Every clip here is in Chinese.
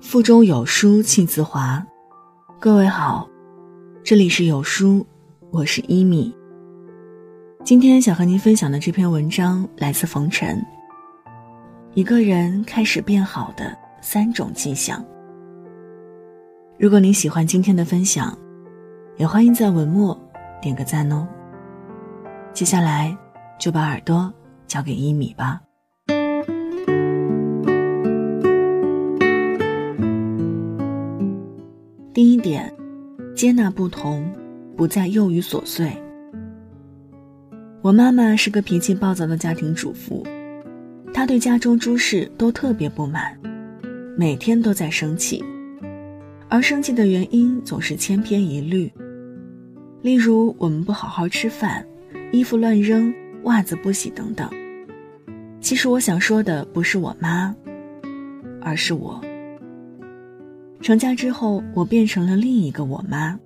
腹中有书气自华。各位好，这里是有书，我是一米。今天想和您分享的这篇文章来自冯晨。一个人开始变好的三种迹象。如果您喜欢今天的分享，也欢迎在文末点个赞哦。接下来就把耳朵交给一米吧。第一点，接纳不同，不再囿于琐碎。我妈妈是个脾气暴躁的家庭主妇，她对家中诸事都特别不满，每天都在生气，而生气的原因总是千篇一律。例如，我们不好好吃饭，衣服乱扔，袜子不洗等等。其实我想说的不是我妈，而是我。成家之后，我变成了另一个我妈。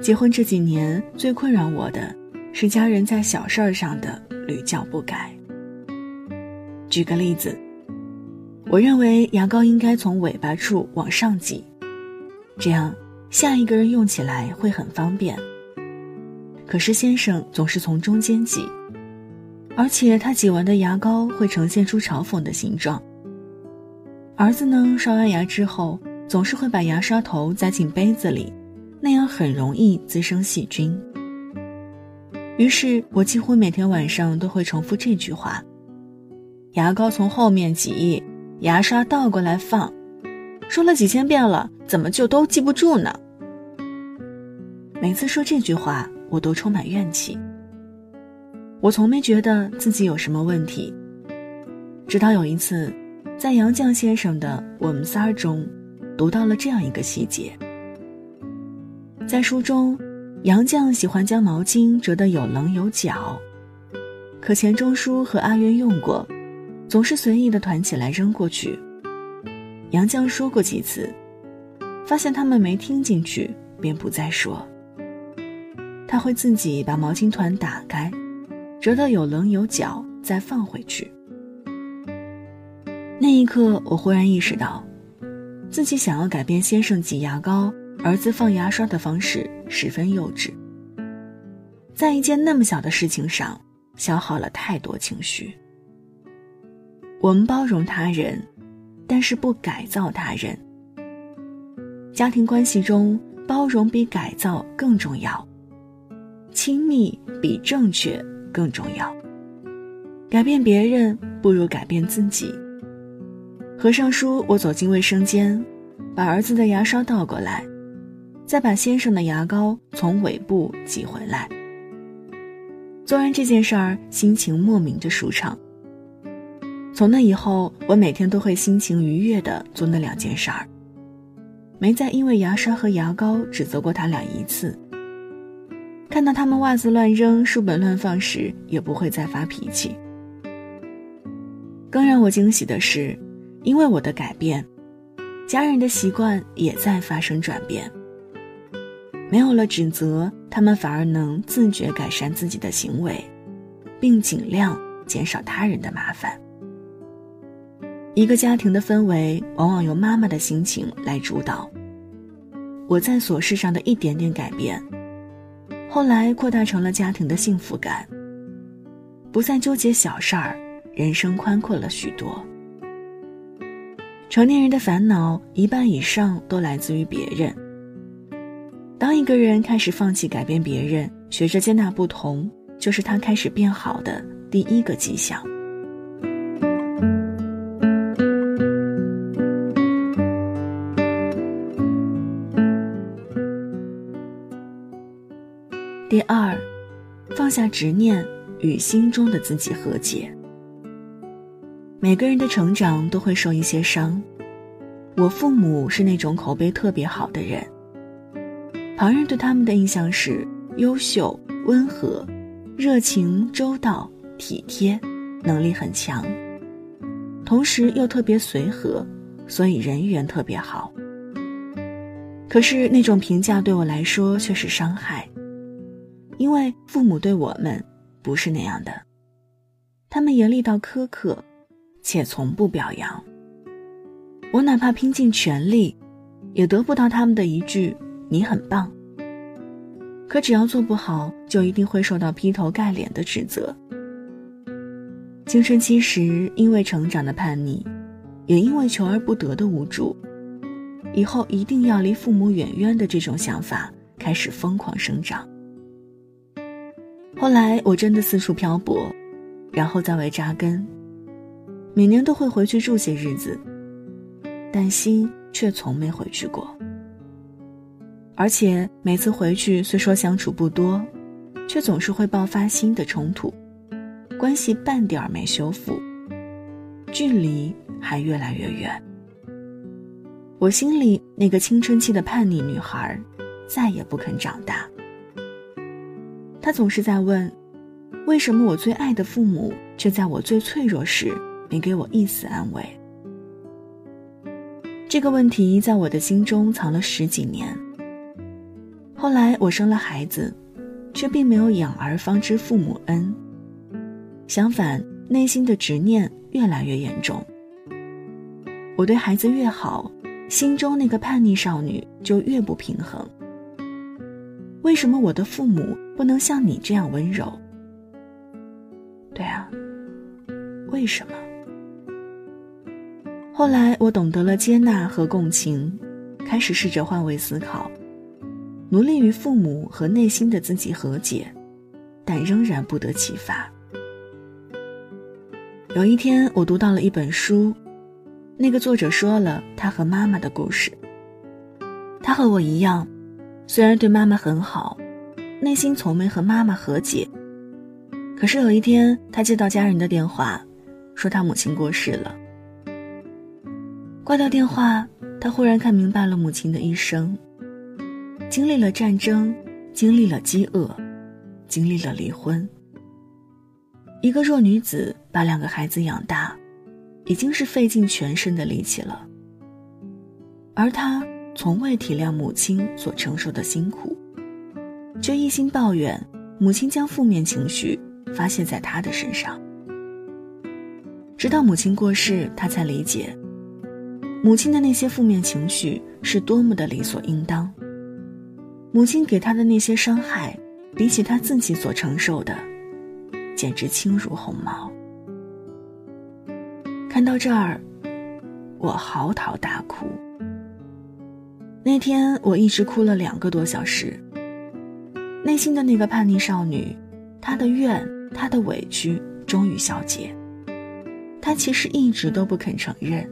结婚这几年，最困扰我的是家人在小事儿上的屡教不改。举个例子，我认为牙膏应该从尾巴处往上挤，这样下一个人用起来会很方便。可是先生总是从中间挤，而且他挤完的牙膏会呈现出嘲讽的形状。儿子呢，刷完牙之后总是会把牙刷头塞进杯子里，那样很容易滋生细菌。于是我几乎每天晚上都会重复这句话：“牙膏从后面挤，牙刷倒过来放。”说了几千遍了，怎么就都记不住呢？每次说这句话，我都充满怨气。我从没觉得自己有什么问题，直到有一次。在杨绛先生的《我们仨》中，读到了这样一个细节。在书中，杨绛喜欢将毛巾折得有棱有角，可钱钟书和阿渊用过，总是随意的团起来扔过去。杨绛说过几次，发现他们没听进去，便不再说。他会自己把毛巾团打开，折得有棱有角，再放回去。那一刻，我忽然意识到，自己想要改变先生挤牙膏、儿子放牙刷的方式十分幼稚。在一件那么小的事情上，消耗了太多情绪。我们包容他人，但是不改造他人。家庭关系中，包容比改造更重要，亲密比正确更重要。改变别人，不如改变自己。合上书，我走进卫生间，把儿子的牙刷倒过来，再把先生的牙膏从尾部挤回来。做完这件事儿，心情莫名的舒畅。从那以后，我每天都会心情愉悦的做那两件事儿，没再因为牙刷和牙膏指责过他俩一次。看到他们袜子乱扔、书本乱放时，也不会再发脾气。更让我惊喜的是。因为我的改变，家人的习惯也在发生转变。没有了指责，他们反而能自觉改善自己的行为，并尽量减少他人的麻烦。一个家庭的氛围往往由妈妈的心情来主导。我在琐事上的一点点改变，后来扩大成了家庭的幸福感。不再纠结小事儿，人生宽阔了许多。成年人的烦恼一半以上都来自于别人。当一个人开始放弃改变别人，学着接纳不同，就是他开始变好的第一个迹象。第二，放下执念，与心中的自己和解。每个人的成长都会受一些伤。我父母是那种口碑特别好的人，旁人对他们的印象是优秀、温和、热情、周到、体贴，能力很强，同时又特别随和，所以人缘特别好。可是那种评价对我来说却是伤害，因为父母对我们不是那样的，他们严厉到苛刻。且从不表扬。我哪怕拼尽全力，也得不到他们的一句“你很棒”。可只要做不好，就一定会受到劈头盖脸的指责。青春期时，因为成长的叛逆，也因为求而不得的无助，以后一定要离父母远远的这种想法开始疯狂生长。后来我真的四处漂泊，然后在外扎根，每年都会回去住些日子，但心却从没回去过。而且每次回去，虽说相处不多，却总是会爆发新的冲突，关系半点儿没修复，距离还越来越远。我心里那个青春期的叛逆女孩，再也不肯长大。她总是在问：为什么我最爱的父母，却在我最脆弱时没给我一丝安慰？这个问题在我的心中藏了十几年。后来我生了孩子，却并没有养儿方知父母恩。相反，内心的执念越来越严重。我对孩子越好，心中那个叛逆少女就越不平衡。为什么我的父母不能像你这样温柔？对啊，为什么？后来我懂得了接纳和共情，开始试着换位思考。努力与父母和内心的自己和解，但仍然不得其法。有一天，我读到了一本书，那个作者说了他和妈妈的故事。他和我一样，虽然对妈妈很好，内心从没和妈妈和解。可是有一天，他接到家人的电话，说他母亲过世了。挂掉电话，他忽然看明白了母亲的一生。经历了战争，经历了饥饿，经历了离婚。一个弱女子把两个孩子养大，已经是费尽全身的力气了。而她从未体谅母亲所承受的辛苦，却一心抱怨母亲将负面情绪发泄在她的身上。直到母亲过世，他才理解，母亲的那些负面情绪是多么的理所应当。母亲给他的那些伤害，比起他自己所承受的，简直轻如鸿毛。看到这儿，我嚎啕大哭。那天我一直哭了两个多小时。内心的那个叛逆少女，她的怨，她的委屈，终于消解。她其实一直都不肯承认，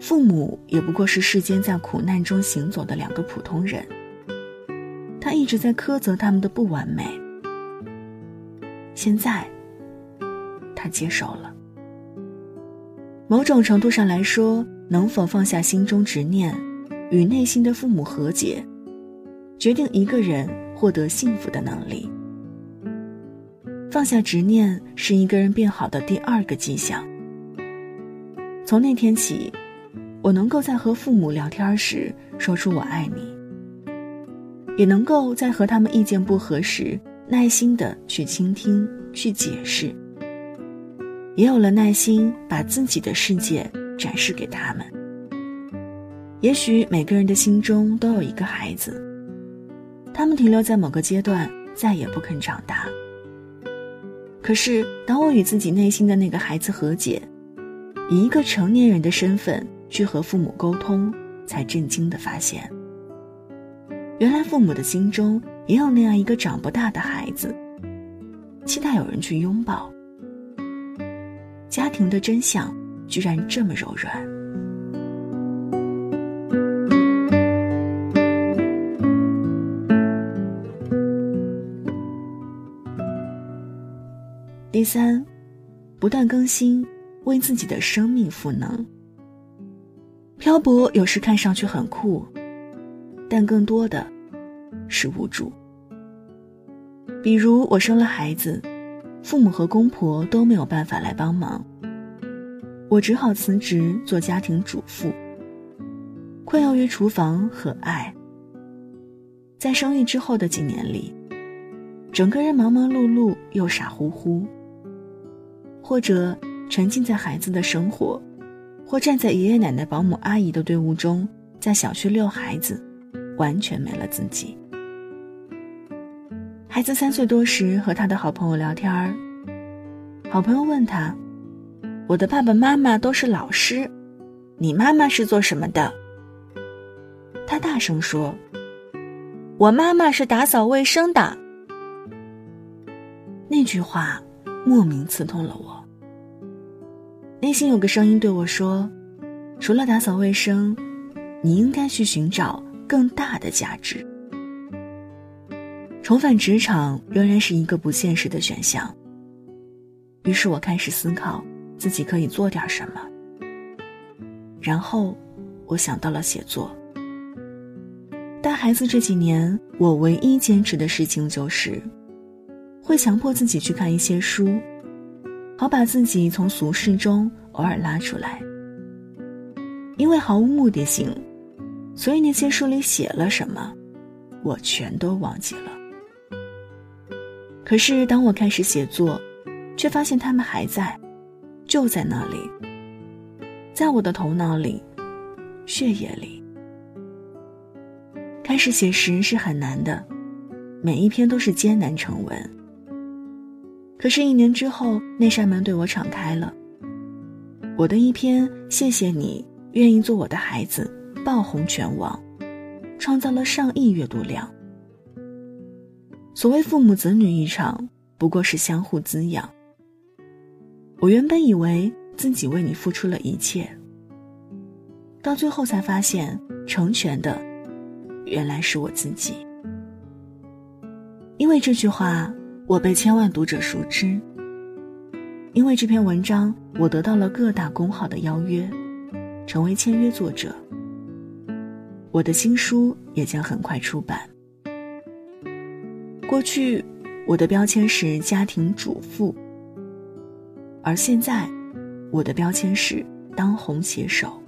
父母也不过是世间在苦难中行走的两个普通人。他一直在苛责他们的不完美。现在，他接受了。某种程度上来说，能否放下心中执念，与内心的父母和解，决定一个人获得幸福的能力。放下执念是一个人变好的第二个迹象。从那天起，我能够在和父母聊天时说出“我爱你”。也能够在和他们意见不合时，耐心的去倾听、去解释。也有了耐心，把自己的世界展示给他们。也许每个人的心中都有一个孩子，他们停留在某个阶段，再也不肯长大。可是，当我与自己内心的那个孩子和解，以一个成年人的身份去和父母沟通，才震惊的发现。原来父母的心中也有那样一个长不大的孩子，期待有人去拥抱。家庭的真相居然这么柔软。第三，不断更新，为自己的生命赋能。漂泊有时看上去很酷。但更多的是无助。比如我生了孩子，父母和公婆都没有办法来帮忙，我只好辞职做家庭主妇，困囿于厨房和爱。在生育之后的几年里，整个人忙忙碌碌又傻乎乎，或者沉浸在孩子的生活，或站在爷爷奶奶、保姆阿姨的队伍中，在小区遛孩子，完全没了自己。孩子三岁多时，和他的好朋友聊天儿，好朋友问他：“我的爸爸妈妈都是老师，你妈妈是做什么的？”他大声说：“我妈妈是打扫卫生的。”那句话莫名刺痛了我。内心有个声音对我说：“除了打扫卫生，你应该去寻找更大的价值。”重返职场仍然是一个不现实的选项。于是我开始思考自己可以做点什么。然后，我想到了写作。带孩子这几年，我唯一坚持的事情就是，会强迫自己去看一些书。好把自己从俗世中偶尔拉出来，因为毫无目的性，所以那些书里写了什么，我全都忘记了。可是当我开始写作，却发现他们还在，就在那里，在我的头脑里、血液里。开始写时是很难的，每一篇都是艰难成文。可是，一年之后，那扇门对我敞开了。我的一篇“谢谢你愿意做我的孩子”爆红全网，创造了上亿阅读量。所谓父母子女一场，不过是相互滋养。我原本以为自己为你付出了一切，到最后才发现，成全的原来是我自己。因为这句话。我被千万读者熟知，因为这篇文章，我得到了各大公号的邀约，成为签约作者。我的新书也将很快出版。过去，我的标签是家庭主妇，而现在，我的标签是当红写手。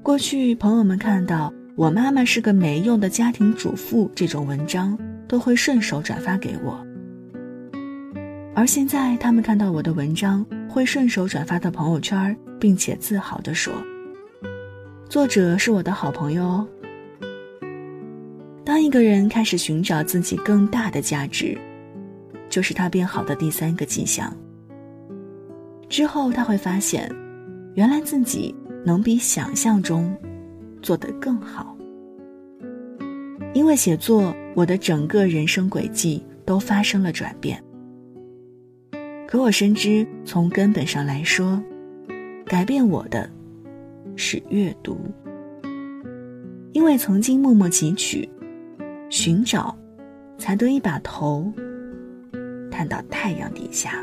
过去，朋友们看到我妈妈是个没用的家庭主妇这种文章。都会顺手转发给我，而现在他们看到我的文章，会顺手转发到朋友圈，并且自豪地说：“作者是我的好朋友哦。”当一个人开始寻找自己更大的价值，就是他变好的第三个迹象。之后他会发现，原来自己能比想象中做得更好。因为写作。我的整个人生轨迹都发生了转变。可我深知，从根本上来说，改变我的，是阅读。因为曾经默默汲取、寻找，才得以把头探到太阳底下。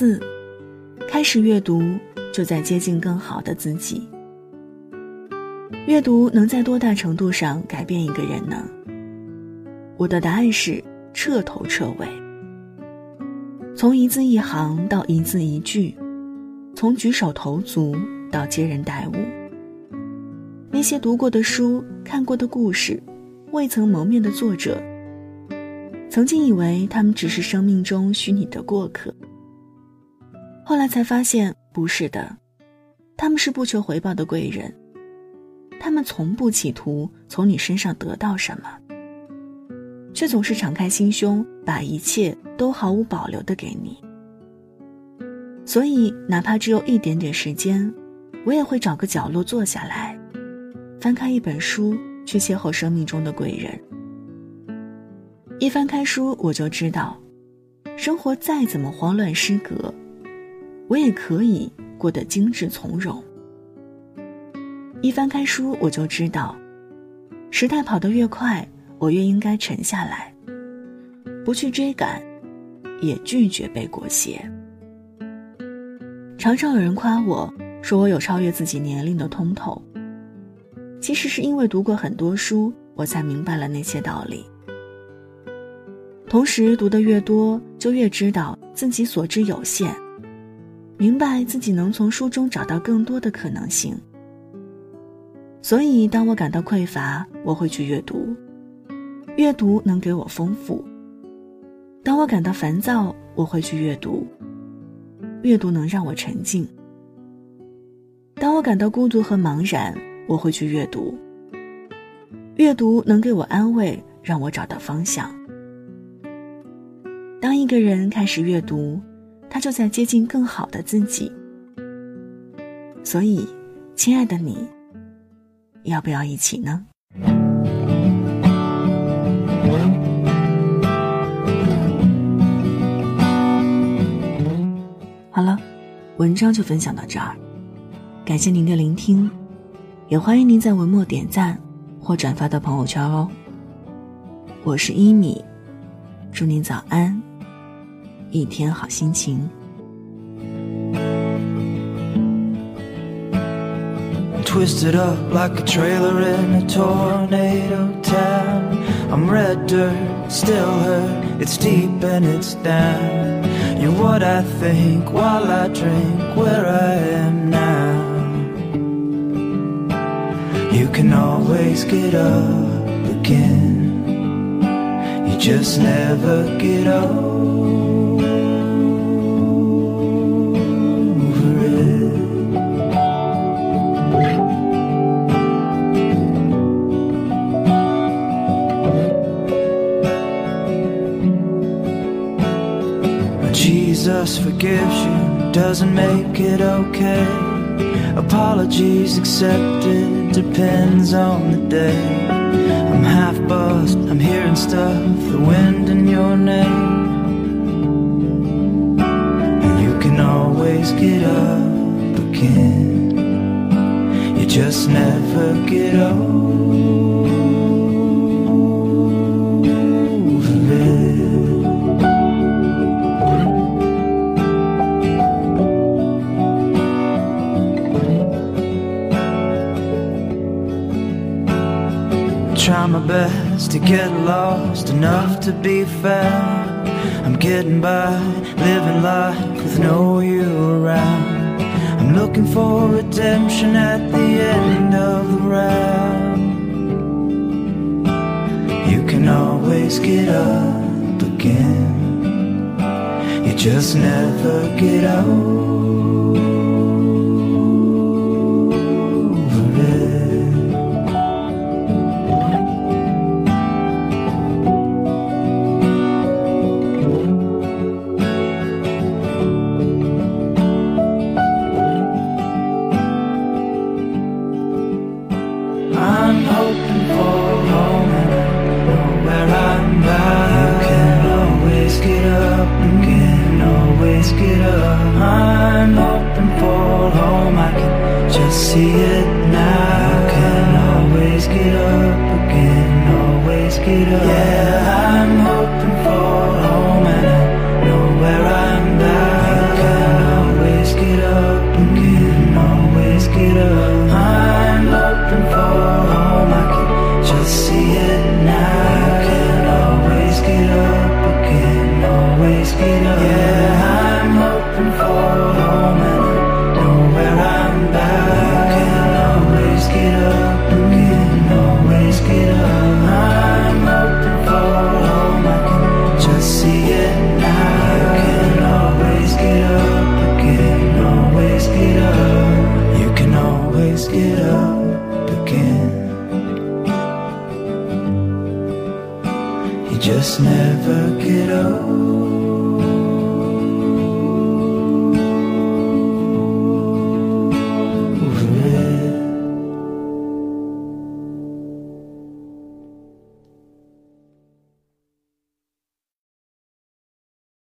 四，开始阅读，就在接近更好的自己。阅读能在多大程度上改变一个人呢？我的答案是彻头彻尾。从一字一行到一字一句，从举手投足到接人待物。那些读过的书、看过的故事、未曾谋面的作者，曾经以为他们只是生命中虚拟的过客。后来才发现不是的，他们是不求回报的贵人，他们从不企图从你身上得到什么，却总是敞开心胸，把一切都毫无保留的给你。所以，哪怕只有一点点时间，我也会找个角落坐下来，翻开一本书，去邂逅生命中的贵人。一翻开书，我就知道，生活再怎么慌乱失格。我也可以过得精致从容。一翻开书，我就知道，时代跑得越快，我越应该沉下来，不去追赶，也拒绝被裹挟。常常有人夸我说我有超越自己年龄的通透，其实是因为读过很多书，我才明白了那些道理。同时，读得越多，就越知道自己所知有限。明白自己能从书中找到更多的可能性。所以当我感到匮乏，我会去阅读。阅读能给我丰富。当我感到烦躁，我会去阅读。阅读能让我沉静。当我感到孤独和茫然，我会去阅读。阅读能给我安慰，让我找到方向。当一个人开始阅读，他就在接近更好的自己。所以，亲爱的你，要不要一起呢？好了，文章就分享到这儿，感谢您的聆听，也欢迎您在文末点赞或转发到朋友圈哦。我是一米，祝您早安。一天好心情。Twisted up like a trailer in a tornado town. I'm red dirt, still hurt. It's deep and it's down. You're what I think while I drink where I am now. You can always get up again. You just never get old. Jesus forgives you doesn't make it okay. Apologies accepted depends on the day. I'm half buzzed, I'm hearing stuff, the wind in your name. And you can always get up again. You just never get old. Get lost enough to be found. I'm getting by, living life with no you around. I'm looking for redemption at the end of the round. You can always get up again. You just never get old. See it now. You can always get up again, always get up. Yeah,